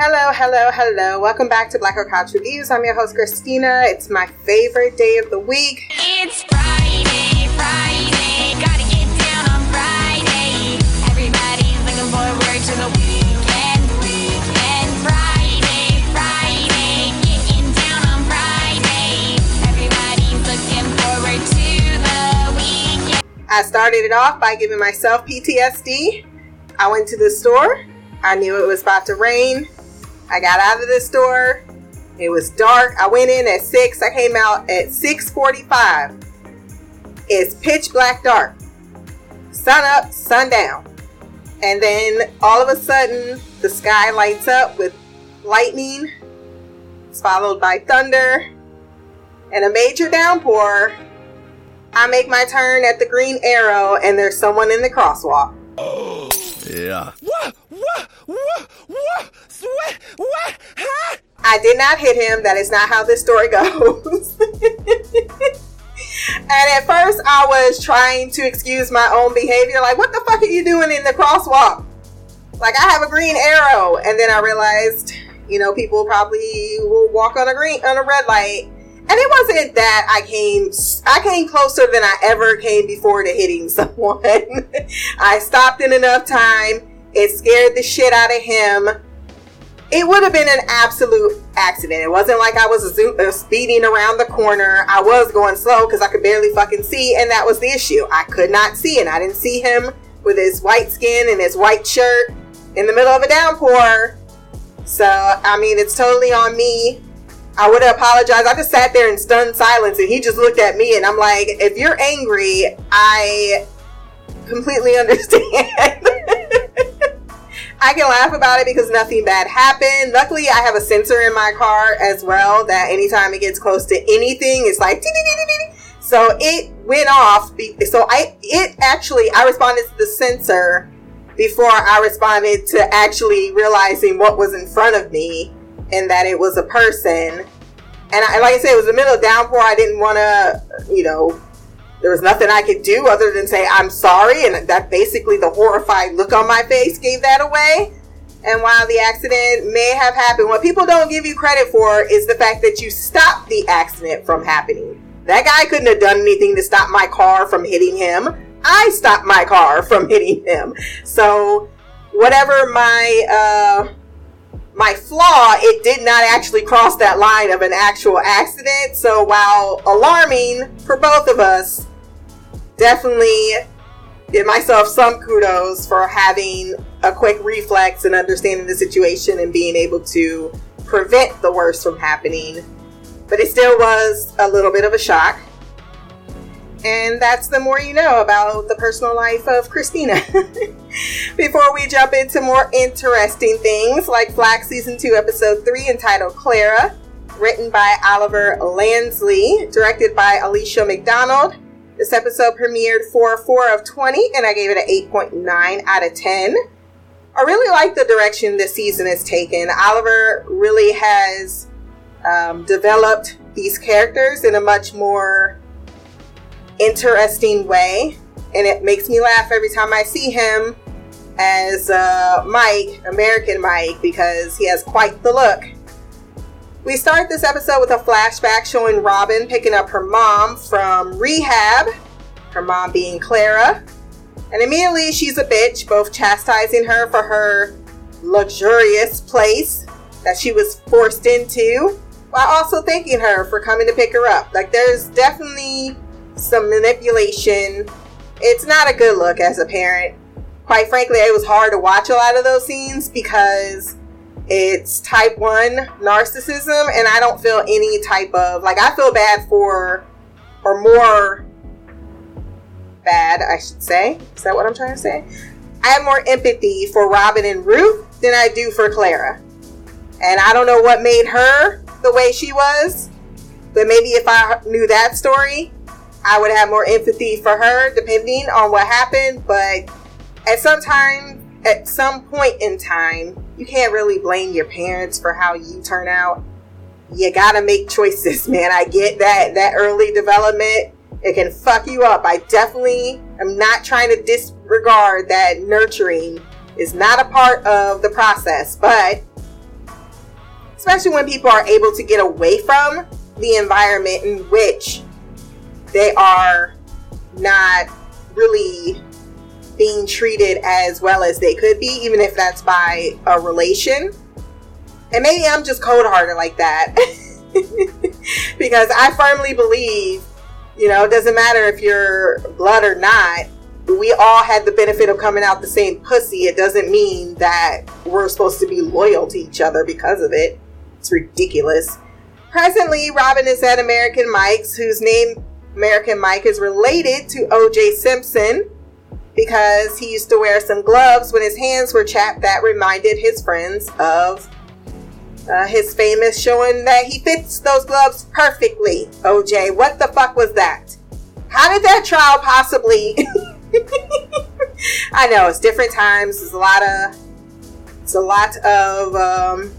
Hello, hello, hello. Welcome back to Black Girl Couch Reviews. I'm your host, Christina. It's my favorite day of the week. It's Friday, Friday, gotta get down on Friday. Everybody's looking forward to the weekend, weekend. Friday, Friday, getting down on Friday. Everybody's looking forward to the weekend. I started it off by giving myself PTSD. I went to the store. I knew it was about to rain. I got out of the store. It was dark. I went in at 6. I came out at 6:45. It's pitch black dark. Sun up, sun down. And then all of a sudden, the sky lights up with lightning. It's followed by thunder and a major downpour. I make my turn at the green arrow, and there's someone in the crosswalk. Yeah. What? What? What? What? What? What? Huh? I did not hit him. That is not how this story goes. and at first, I was trying to excuse my own behavior. Like, what the fuck are you doing in the crosswalk? Like, I have a green arrow. And then I realized, you know, people probably will walk on a green, on a red light. And it wasn't that I came, I came closer than I ever came before to hitting someone. I stopped in enough time. It scared the shit out of him it would have been an absolute accident. It wasn't like I was zo- uh, speeding around the corner. I was going slow because I could barely fucking see, and that was the issue. I could not see, and I didn't see him with his white skin and his white shirt in the middle of a downpour. So, I mean, it's totally on me. I would have apologized. I just sat there in stunned silence, and he just looked at me, and I'm like, if you're angry, I completely understand. I can laugh about it because nothing bad happened. Luckily, I have a sensor in my car as well that anytime it gets close to anything, it's like. So it went off. So I, it actually, I responded to the sensor before I responded to actually realizing what was in front of me and that it was a person. And I, like I said, it was the middle of downpour. I didn't want to, you know, there was nothing I could do other than say I'm sorry, and that basically the horrified look on my face gave that away. And while the accident may have happened, what people don't give you credit for is the fact that you stopped the accident from happening. That guy couldn't have done anything to stop my car from hitting him. I stopped my car from hitting him. So, whatever my uh, my flaw, it did not actually cross that line of an actual accident. So while alarming for both of us, definitely give myself some kudos for having a quick reflex and understanding the situation and being able to prevent the worst from happening. But it still was a little bit of a shock. And that's the more you know about the personal life of Christina. Before we jump into more interesting things like Flack Season 2, Episode 3, entitled Clara, written by Oliver Lansley, directed by Alicia McDonald. This episode premiered 4 4 of 20, and I gave it an 8.9 out of 10. I really like the direction this season has taken. Oliver really has um, developed these characters in a much more interesting way, and it makes me laugh every time I see him as uh, Mike, American Mike, because he has quite the look. We start this episode with a flashback showing Robin picking up her mom from rehab, her mom being Clara, and immediately she's a bitch, both chastising her for her luxurious place that she was forced into, while also thanking her for coming to pick her up. Like, there's definitely some manipulation. It's not a good look as a parent. Quite frankly, it was hard to watch a lot of those scenes because it's type 1 narcissism, and I don't feel any type of like, I feel bad for, or more bad, I should say. Is that what I'm trying to say? I have more empathy for Robin and Ruth than I do for Clara. And I don't know what made her the way she was, but maybe if I knew that story, I would have more empathy for her depending on what happened. But at some time, at some point in time, you can't really blame your parents for how you turn out. You gotta make choices, man. I get that that early development it can fuck you up. I definitely am not trying to disregard that nurturing is not a part of the process, but especially when people are able to get away from the environment in which they are not really being treated as well as they could be, even if that's by a relation. And maybe I'm just cold hearted like that. because I firmly believe, you know, it doesn't matter if you're blood or not, we all had the benefit of coming out the same pussy. It doesn't mean that we're supposed to be loyal to each other because of it. It's ridiculous. Presently, Robin is at American Mike's, whose name American Mike is related to OJ Simpson because he used to wear some gloves when his hands were chapped that reminded his friends of uh, his famous showing that he fits those gloves perfectly. OJ, what the fuck was that? How did that trial possibly? I know it's different times. There's a lot of it's a lot of um,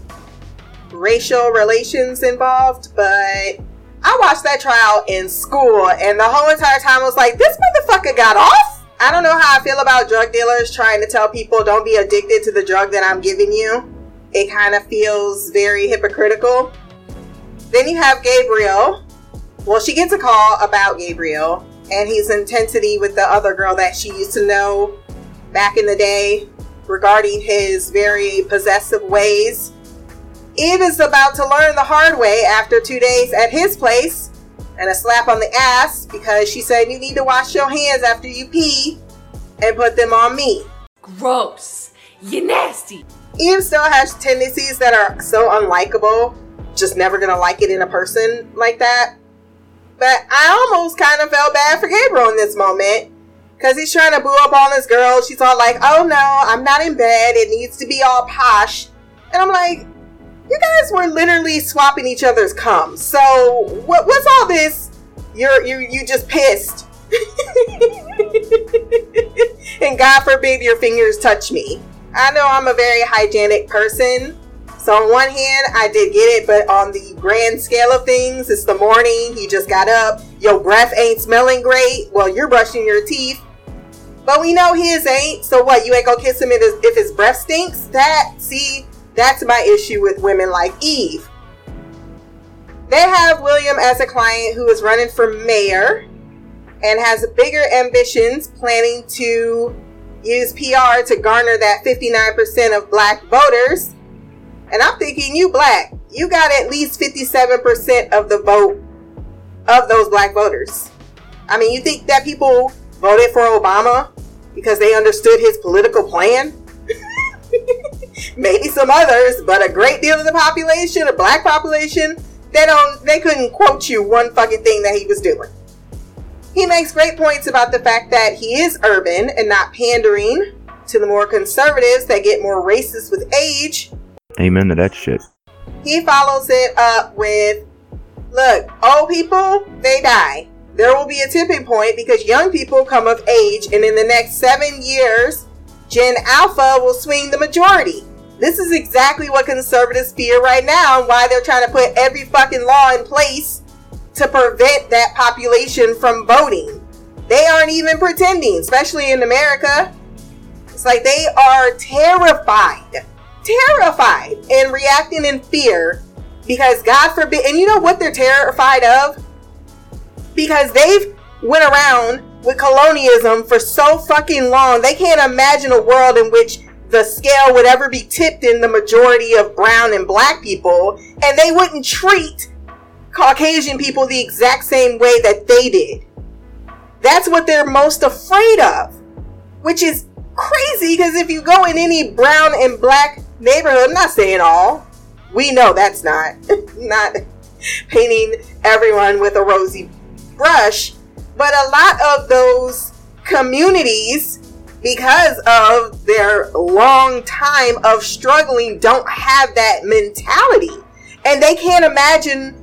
racial relations involved, but I watched that trial in school, and the whole entire time I was like, this motherfucker got off. I don't know how I feel about drug dealers trying to tell people don't be addicted to the drug that I'm giving you. It kind of feels very hypocritical. Then you have Gabriel. Well, she gets a call about Gabriel and his intensity with the other girl that she used to know back in the day regarding his very possessive ways. Eve is about to learn the hard way after two days at his place and a slap on the ass because she said you need to wash your hands after you pee and put them on me. Gross. You nasty. Eve still has tendencies that are so unlikable, just never gonna like it in a person like that. But I almost kind of felt bad for Gabriel in this moment because he's trying to boo up on this girl. She's all like, oh no, I'm not in bed. It needs to be all posh. And I'm like, you guys were literally swapping each other's cum. So what, what's all this? You're you you just pissed. and God forbid your fingers touch me. I know I'm a very hygienic person. So on one hand, I did get it, but on the grand scale of things, it's the morning, you just got up, your breath ain't smelling great. Well, you're brushing your teeth. But we know his ain't. So what, you ain't gonna kiss him if his, if his breath stinks? That, see, that's my issue with women like Eve. They have William as a client who is running for mayor and has bigger ambitions, planning to use PR to garner that 59% of black voters. And I'm thinking, you black, you got at least 57% of the vote of those black voters. I mean, you think that people voted for Obama because they understood his political plan? Maybe some others, but a great deal of the population, a black population, they don't they couldn't quote you one fucking thing that he was doing. He makes great points about the fact that he is urban and not pandering to the more conservatives that get more racist with age. Amen to that shit. He follows it up with Look, old people, they die. There will be a tipping point because young people come of age, and in the next seven years, Gen Alpha will swing the majority. This is exactly what conservatives fear right now and why they're trying to put every fucking law in place to prevent that population from voting. They aren't even pretending, especially in America. It's like they are terrified, terrified, and reacting in fear because God forbid. And you know what they're terrified of? Because they've went around with colonialism for so fucking long, they can't imagine a world in which the scale would ever be tipped in the majority of brown and black people, and they wouldn't treat Caucasian people the exact same way that they did. That's what they're most afraid of, which is crazy because if you go in any brown and black neighborhood, I'm not saying all, we know that's not not painting everyone with a rosy brush, but a lot of those communities because of their long time of struggling don't have that mentality. And they can't imagine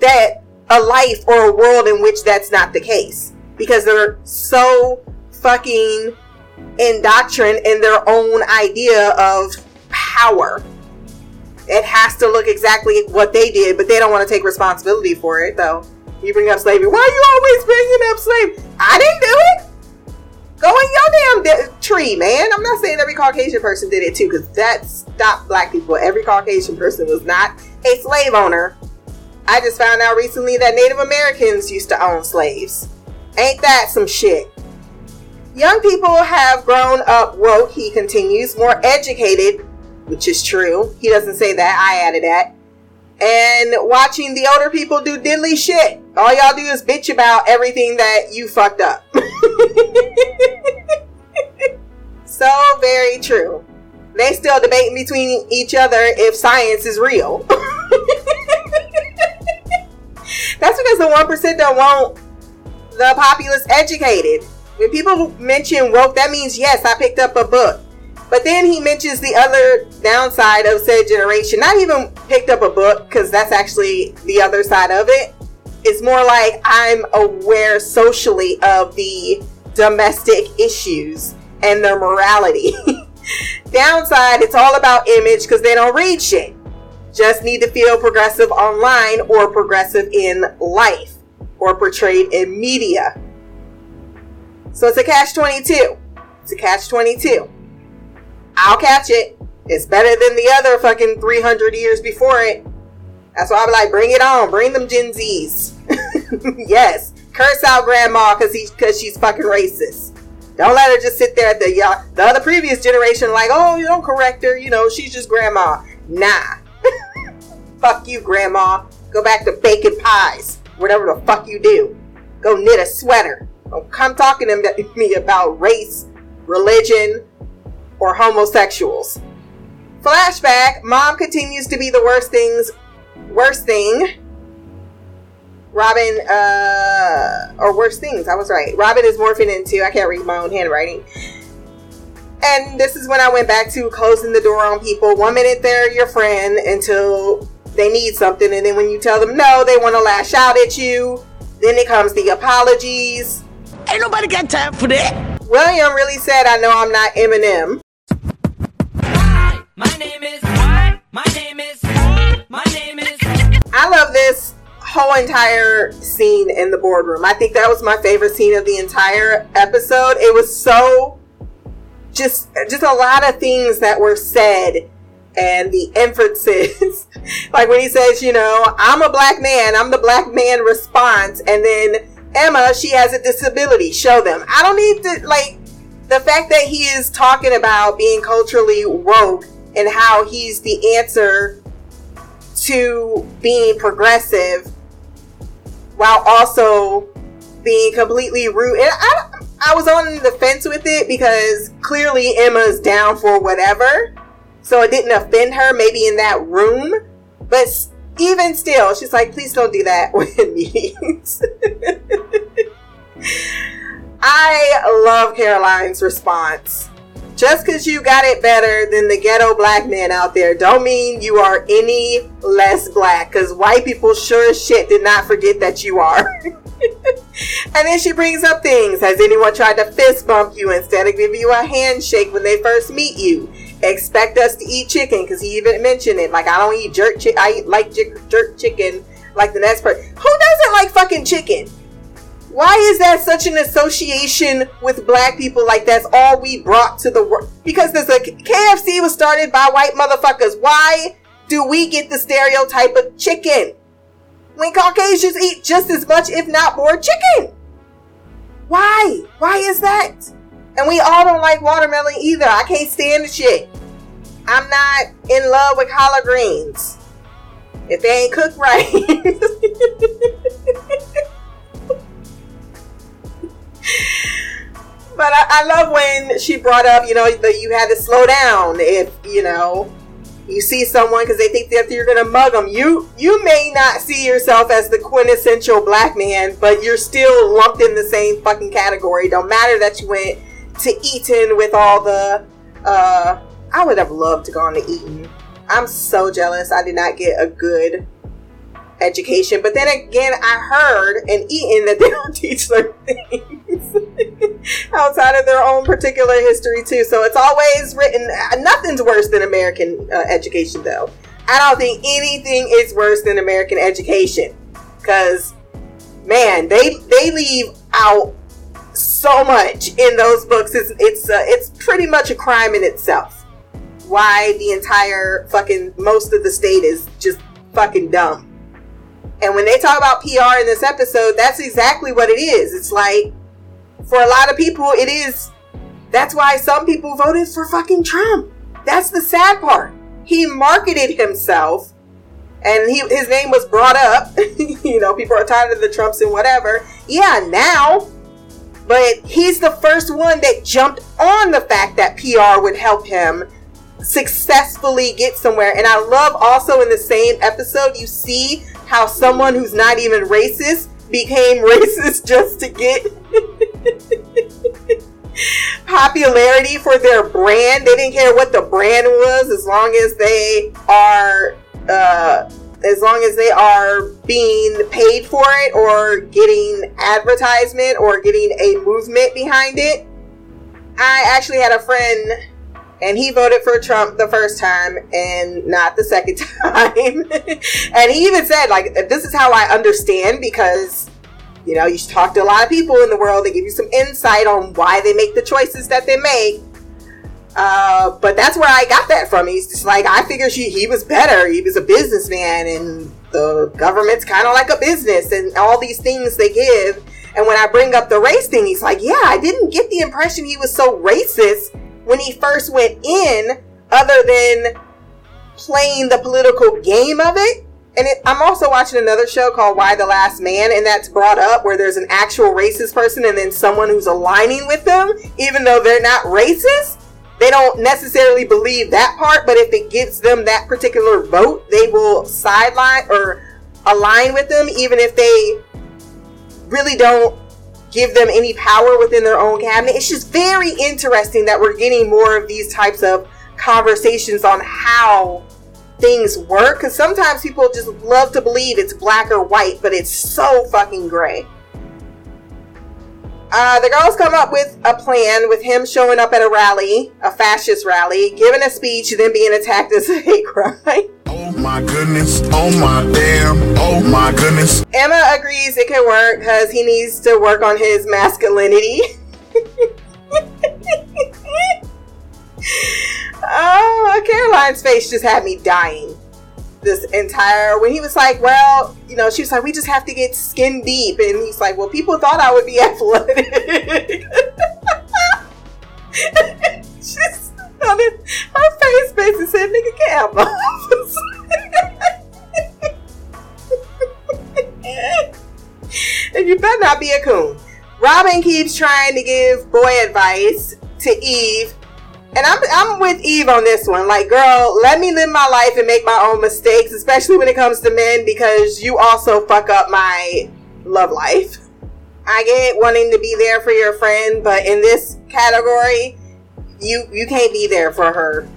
that a life or a world in which that's not the case. Because they're so fucking indoctrined in their own idea of power. It has to look exactly what they did but they don't want to take responsibility for it though. You bring up slavery. Why are you always bringing up slavery? I didn't do it Go in your damn de- tree, man. I'm not saying every Caucasian person did it too, because that stopped black people. Every Caucasian person was not a slave owner. I just found out recently that Native Americans used to own slaves. Ain't that some shit? Young people have grown up woke, he continues, more educated, which is true. He doesn't say that, I added that. And watching the older people do diddly shit. All y'all do is bitch about everything that you fucked up. so very true. They still debating between each other if science is real. That's because the 1% don't want the populace educated. When people mention woke, that means yes, I picked up a book. But then he mentions the other downside of said generation. Not even picked up a book, because that's actually the other side of it. It's more like I'm aware socially of the domestic issues and their morality. Downside, it's all about image because they don't read shit. Just need to feel progressive online or progressive in life or portrayed in media. So it's a catch 22. It's a catch 22. I'll catch it. It's better than the other fucking 300 years before it. That's why I'm like, bring it on. Bring them Gen Zs. yes. Curse out grandma because he because she's fucking racist. Don't let her just sit there at the yeah, the other previous generation like, oh, you don't correct her. You know, she's just grandma. Nah. fuck you, grandma. Go back to baking pies. Whatever the fuck you do. Go knit a sweater. Don't come talking to me about race, religion, or homosexuals. Flashback, mom continues to be the worst things worst thing. Robin, uh, or worse things, I was right. Robin is morphing into, I can't read my own handwriting. And this is when I went back to closing the door on people. One minute they're your friend until they need something, and then when you tell them no, they want to lash out at you. Then it comes the apologies. Ain't nobody got time for that. William really said, I know I'm not Eminem. My name is what? My name is my name is I love this whole entire scene in the boardroom. I think that was my favorite scene of the entire episode. It was so just just a lot of things that were said and the inferences. like when he says, you know, I'm a black man, I'm the black man response, and then Emma, she has a disability. Show them. I don't need to like the fact that he is talking about being culturally woke and how he's the answer to being progressive while also being completely rude. And I, I was on the fence with it because clearly Emma's down for whatever. So it didn't offend her, maybe in that room. But even still, she's like, please don't do that with meetings. I love Caroline's response. Just because you got it better than the ghetto black man out there, don't mean you are any less black. Because white people sure as shit did not forget that you are. and then she brings up things. Has anyone tried to fist bump you instead of giving you a handshake when they first meet you? Expect us to eat chicken because he even mentioned it. Like I don't eat jerk chicken. I eat like jerk, jerk chicken like the next person. Who doesn't like fucking chicken? Why is that such an association with black people? Like that's all we brought to the world? Because there's a KFC was started by white motherfuckers. Why do we get the stereotype of chicken when Caucasians eat just as much, if not more, chicken? Why? Why is that? And we all don't like watermelon either. I can't stand the shit. I'm not in love with collard greens if they ain't cooked right. but I, I love when she brought up, you know, that you had to slow down if you know you see someone because they think that you're gonna mug them. You you may not see yourself as the quintessential black man, but you're still lumped in the same fucking category. Don't matter that you went to Eton with all the. uh I would have loved to go on to Eton. I'm so jealous. I did not get a good education. But then again, I heard in Eton that they don't teach certain things outside of their own particular history too. So it's always written. Nothing's worse than American uh, education, though. I don't think anything is worse than American education, because man, they they leave out so much in those books. It's it's uh, it's pretty much a crime in itself. Why the entire fucking most of the state is just fucking dumb. And when they talk about PR in this episode, that's exactly what it is. It's like for a lot of people, it is. That's why some people voted for fucking Trump. That's the sad part. He marketed himself, and he, his name was brought up. you know, people are tired of the Trumps and whatever. Yeah, now. But he's the first one that jumped on the fact that PR would help him successfully get somewhere. And I love also in the same episode, you see how someone who's not even racist became racist just to get popularity for their brand. They didn't care what the brand was as long as they are uh, as long as they are being paid for it or getting advertisement or getting a movement behind it. I actually had a friend and he voted for Trump the first time and not the second time. and he even said, like, this is how I understand because, you know, you talk to a lot of people in the world, they give you some insight on why they make the choices that they make. Uh, but that's where I got that from. He's just like, I figured he, he was better. He was a businessman, and the government's kind of like a business, and all these things they give. And when I bring up the race thing, he's like, Yeah, I didn't get the impression he was so racist when he first went in, other than playing the political game of it. And it, I'm also watching another show called Y: The Last Man, and that's brought up where there's an actual racist person and then someone who's aligning with them, even though they're not racist. They don't necessarily believe that part, but if it gives them that particular vote, they will sideline or align with them, even if they really don't give them any power within their own cabinet. It's just very interesting that we're getting more of these types of conversations on how things work because sometimes people just love to believe it's black or white, but it's so fucking gray. Uh, the girls come up with a plan with him showing up at a rally, a fascist rally, giving a speech, then being attacked as a hate crime. Oh my goodness. Oh my damn. Oh my goodness. Emma agrees it can work because he needs to work on his masculinity. oh, face just had me dying. This entire when he was like, "Well, you know," she was like, "We just have to get skin deep," and he's like, "Well, people thought I would be athletic." She's on her face basically said, "Nigga, get out my office." and you better not be a coon. Robin keeps trying to give boy advice to Eve. And I'm, I'm with Eve on this one. Like, girl, let me live my life and make my own mistakes, especially when it comes to men, because you also fuck up my love life. I get wanting to be there for your friend, but in this category, you you can't be there for her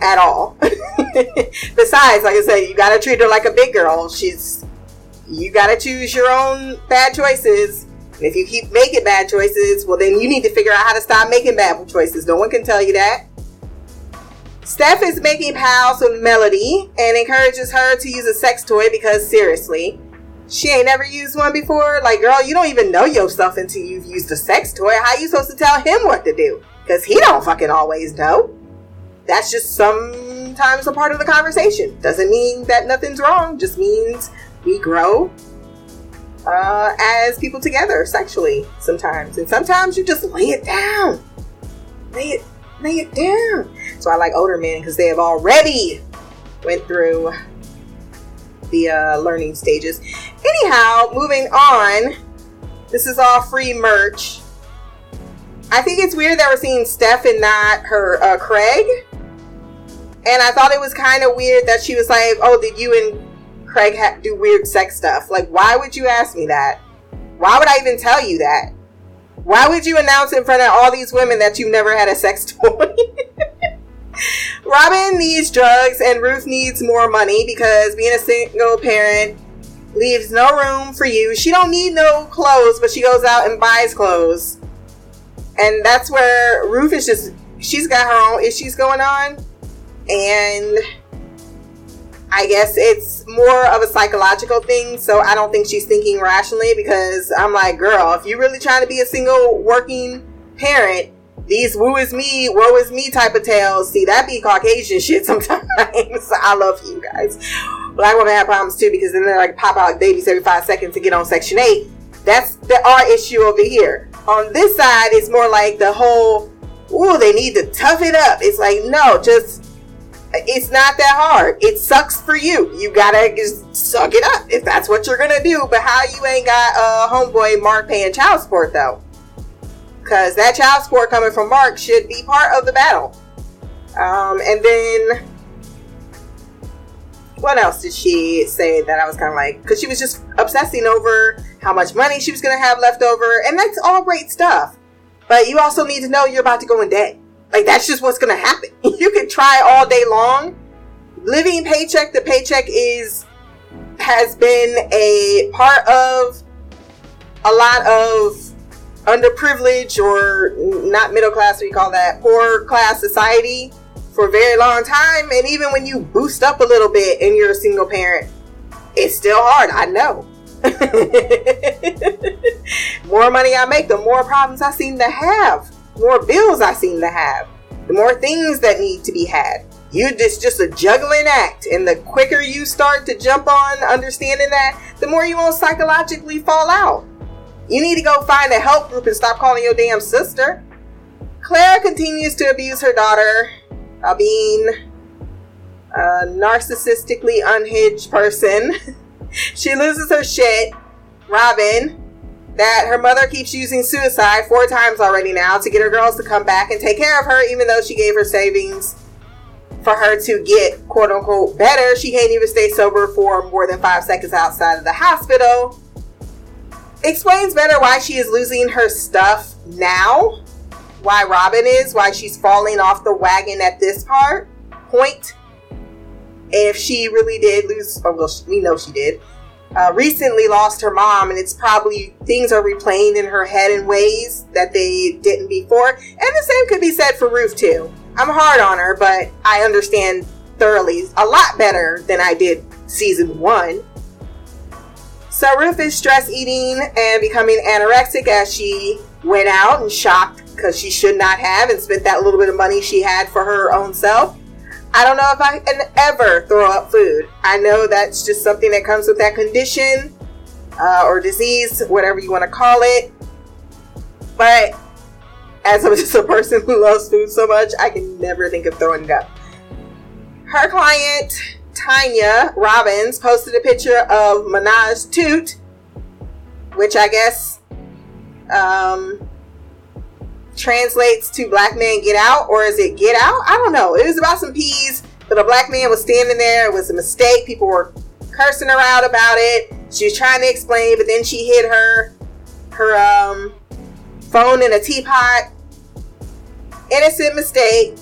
at all. Besides, like I said, you gotta treat her like a big girl. She's you gotta choose your own bad choices. And if you keep making bad choices, well then you need to figure out how to stop making bad choices. No one can tell you that. Steph is making pals with Melody and encourages her to use a sex toy because seriously, she ain't never used one before. Like, girl, you don't even know yourself until you've used a sex toy. How you supposed to tell him what to do? Because he don't fucking always know. That's just sometimes a part of the conversation. Doesn't mean that nothing's wrong. Just means we grow uh, as people together sexually sometimes, and sometimes you just lay it down. Lay it, lay it down. So I like older men because they have already went through the uh, learning stages. Anyhow, moving on. This is all free merch. I think it's weird that we're seeing Steph and not her uh, Craig. And I thought it was kind of weird that she was like, "Oh, did you and Craig ha- do weird sex stuff?" Like, why would you ask me that? Why would I even tell you that? Why would you announce in front of all these women that you've never had a sex toy? Robin needs drugs and Ruth needs more money because being a single parent leaves no room for you. She don't need no clothes, but she goes out and buys clothes. And that's where Ruth is just she's got her own issues going on. And I guess it's more of a psychological thing, so I don't think she's thinking rationally because I'm like, girl, if you're really trying to be a single working parent, these woo is me, woe is me type of tales, see, that be Caucasian shit sometimes. I love you guys. Black women have problems too because then they're like pop out babies every five seconds to get on Section 8. That's the our issue over here. On this side, it's more like the whole, ooh, they need to tough it up. It's like, no, just it's not that hard. It sucks for you. You gotta just suck it up if that's what you're gonna do. But how you ain't got a uh, homeboy Mark paying child support though? Because that child support coming from Mark should be part of the battle. Um, and then what else did she say that I was kind of like? Because she was just obsessing over how much money she was gonna have left over, and that's all great stuff. But you also need to know you're about to go in debt. Like that's just what's gonna happen. You can try all day long. Living paycheck to paycheck is has been a part of a lot of underprivileged or not middle class, we call that poor class society for a very long time. And even when you boost up a little bit and you're a single parent, it's still hard. I know. more money I make, the more problems I seem to have more bills I seem to have, the more things that need to be had. You just just a juggling act, and the quicker you start to jump on understanding that, the more you won't psychologically fall out. You need to go find a help group and stop calling your damn sister. Claire continues to abuse her daughter, uh, being a narcissistically unhinged person. she loses her shit. Robin, that her mother keeps using suicide four times already now to get her girls to come back and take care of her, even though she gave her savings for her to get quote unquote better. She can't even stay sober for more than five seconds outside of the hospital. Explains better why she is losing her stuff now. Why Robin is, why she's falling off the wagon at this part point. If she really did lose, oh well, we know she did uh, recently lost her mom, and it's probably things are replaying in her head in ways that they didn't before. And the same could be said for Ruth, too. I'm hard on her, but I understand thoroughly a lot better than I did season one. So Ruth is stress eating and becoming anorexic as she went out and shopped because she should not have and spent that little bit of money she had for her own self. I don't know if I can ever throw up food. I know that's just something that comes with that condition uh, or disease, whatever you want to call it. But as I'm just a person who loves food so much, I can never think of throwing up. Her client, Tanya Robbins, posted a picture of Menage Toot, which I guess um, translates to black man get out or is it get out? I don't know. It was about some peas, but a black man was standing there. It was a mistake. People were cursing her out about it. She was trying to explain, but then she hid her her um phone in a teapot. Innocent mistake.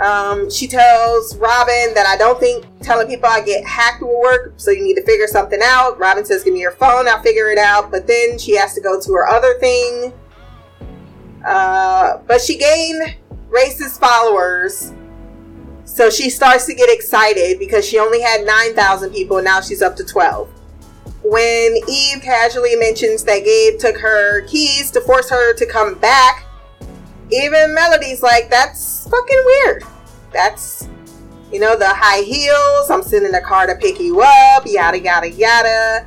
Um, she tells Robin that I don't think telling people I get hacked will work, so you need to figure something out. Robin says, Give me your phone, I'll figure it out. But then she has to go to her other thing uh, but she gained racist followers. So she starts to get excited because she only had 9,000 people and now she's up to 12. When Eve casually mentions that Gabe took her keys to force her to come back, even Melody's like, that's fucking weird. That's, you know, the high heels, I'm sending a car to pick you up, yada, yada, yada.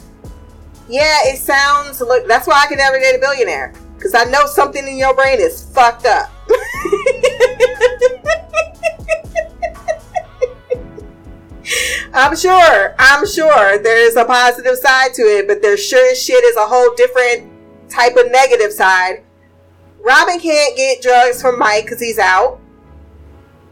Yeah, it sounds, look, that's why I could never date a billionaire. Because I know something in your brain is fucked up. I'm sure, I'm sure there is a positive side to it, but there sure as shit is a whole different type of negative side. Robin can't get drugs from Mike because he's out.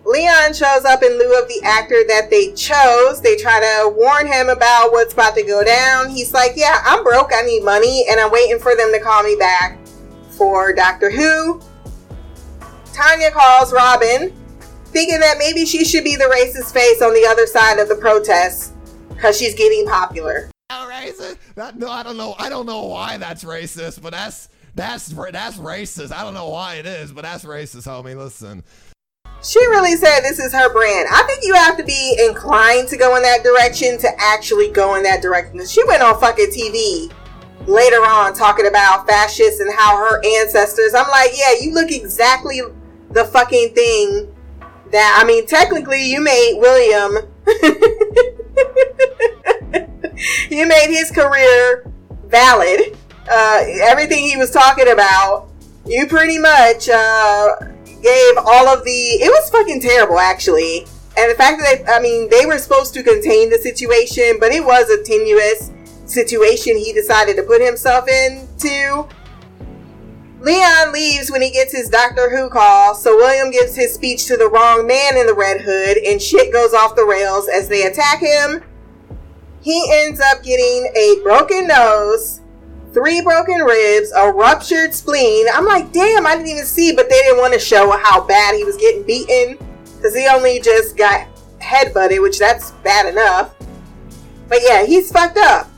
Leon shows up in lieu of the actor that they chose. They try to warn him about what's about to go down. He's like, Yeah, I'm broke. I need money. And I'm waiting for them to call me back for Doctor Who. Tanya calls Robin, thinking that maybe she should be the racist face on the other side of the protest because she's getting popular. racist? That, no, I don't know. I don't know why that's racist, but that's that's that's racist. I don't know why it is, but that's racist, homie. Listen. She really said this is her brand. I think you have to be inclined to go in that direction to actually go in that direction. She went on fucking TV later on talking about fascists and how her ancestors. I'm like, yeah, you look exactly the fucking thing that I mean, technically you made William you made his career valid. Uh, everything he was talking about, you pretty much uh, gave all of the. It was fucking terrible, actually. And the fact that they, I mean, they were supposed to contain the situation, but it was a tenuous situation he decided to put himself into. Leon leaves when he gets his Doctor Who call, so William gives his speech to the wrong man in the red hood, and shit goes off the rails as they attack him. He ends up getting a broken nose, three broken ribs, a ruptured spleen. I'm like, damn, I didn't even see, but they didn't want to show how bad he was getting beaten because he only just got headbutted, which that's bad enough. But yeah, he's fucked up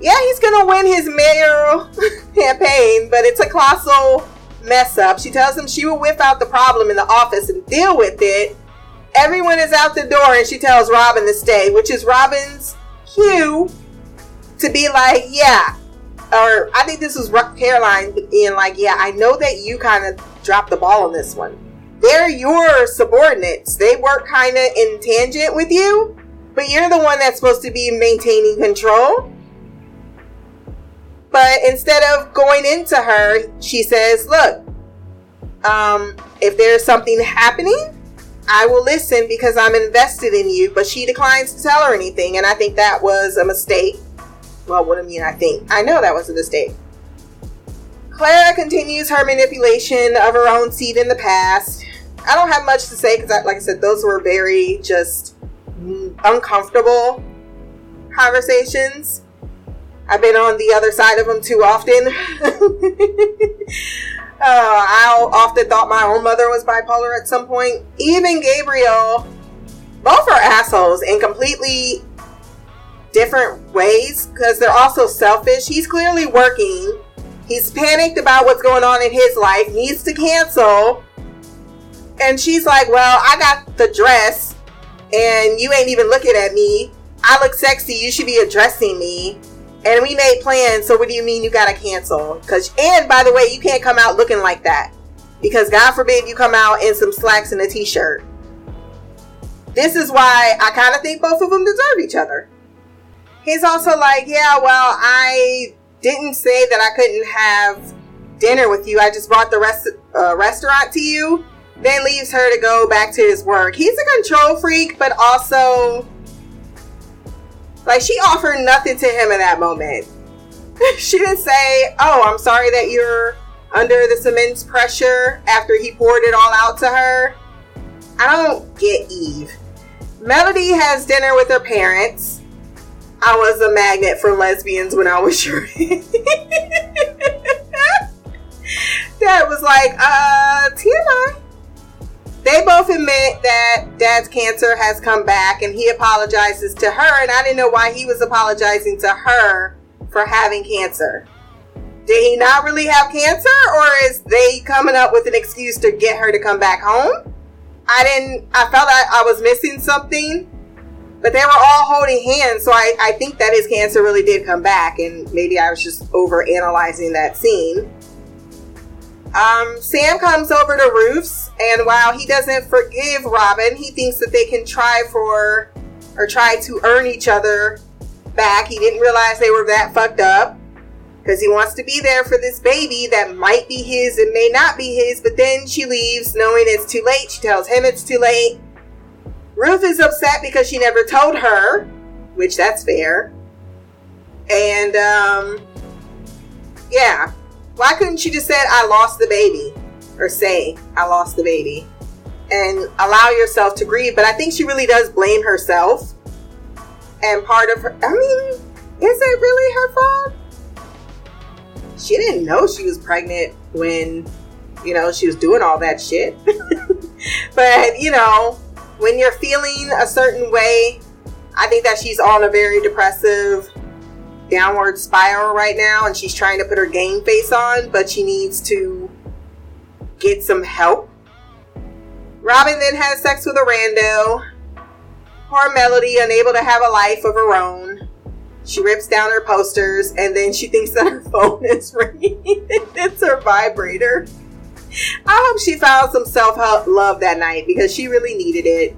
yeah, he's gonna win his mayoral campaign, but it's a colossal mess up. She tells him she will whip out the problem in the office and deal with it. Everyone is out the door, and she tells Robin to stay, which is Robin's cue to be like, yeah. Or I think this was Caroline being like, yeah, I know that you kind of dropped the ball on this one. They're your subordinates. They work kind of in tangent with you, but you're the one that's supposed to be maintaining control. But instead of going into her, she says, Look, um, if there's something happening, I will listen because I'm invested in you. But she declines to tell her anything. And I think that was a mistake. Well, what do I mean? I think. I know that was a mistake. Clara continues her manipulation of her own seed in the past. I don't have much to say because, like I said, those were very just uncomfortable conversations. I've been on the other side of them too often. uh, I often thought my own mother was bipolar at some point. Even Gabriel, both are assholes in completely different ways because they're also selfish. He's clearly working. He's panicked about what's going on in his life, needs to cancel. And she's like, Well, I got the dress, and you ain't even looking at me. I look sexy. You should be addressing me and we made plans. So what do you mean you gotta cancel? Cause and by the way, you can't come out looking like that because God forbid you come out in some slacks and a t-shirt. This is why I kind of think both of them deserve each other. He's also like, yeah, well, I didn't say that I couldn't have dinner with you. I just brought the rest uh, restaurant to you. Then leaves her to go back to his work. He's a control freak, but also like she offered nothing to him in that moment. she didn't say, "Oh, I'm sorry that you're under this immense pressure." After he poured it all out to her, I don't get Eve. Melody has dinner with her parents. I was a magnet for lesbians when I was your Dad was like, uh. Both admit that dad's cancer has come back and he apologizes to her, and I didn't know why he was apologizing to her for having cancer. Did he not really have cancer, or is they coming up with an excuse to get her to come back home? I didn't, I felt like I was missing something, but they were all holding hands, so I, I think that his cancer really did come back, and maybe I was just over analyzing that scene. Um, Sam comes over to Ruth's, and while he doesn't forgive Robin, he thinks that they can try for or try to earn each other back. He didn't realize they were that fucked up because he wants to be there for this baby that might be his and may not be his. But then she leaves knowing it's too late. She tells him it's too late. Ruth is upset because she never told her, which that's fair. And um, yeah, why couldn't she just said I lost the baby or say I lost the baby and allow yourself to grieve? But I think she really does blame herself. And part of her, I mean, is it really her fault? She didn't know she was pregnant when, you know, she was doing all that shit. but, you know, when you're feeling a certain way, I think that she's on a very depressive downward spiral right now and she's trying to put her game face on, but she needs to get some help. Robin then has sex with a rando. Poor Melody, unable to have a life of her own. She rips down her posters and then she thinks that her phone is ringing. it's her vibrator. I hope she found some self love that night because she really needed it.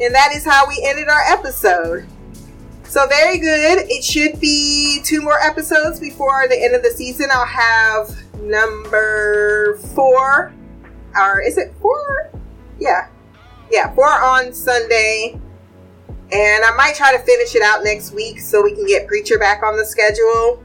And that is how we ended our episode. So, very good. It should be two more episodes before the end of the season. I'll have number four. Or is it four? Yeah. Yeah, four on Sunday. And I might try to finish it out next week so we can get Preacher back on the schedule.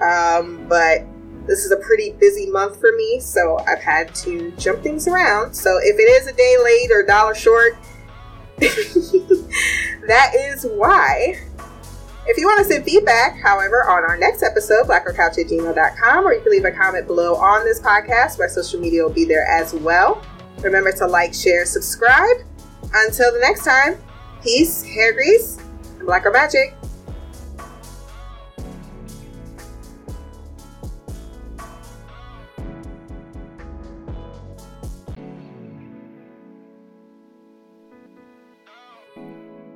Um, but this is a pretty busy month for me, so I've had to jump things around. So if it is a day late or dollar short, that is why. If you want to send feedback, however, on our next episode, blackercouch at gmail.com, or you can leave a comment below on this podcast. My social media will be there as well. Remember to like, share, subscribe. Until the next time, peace, hair grease, and blacker magic.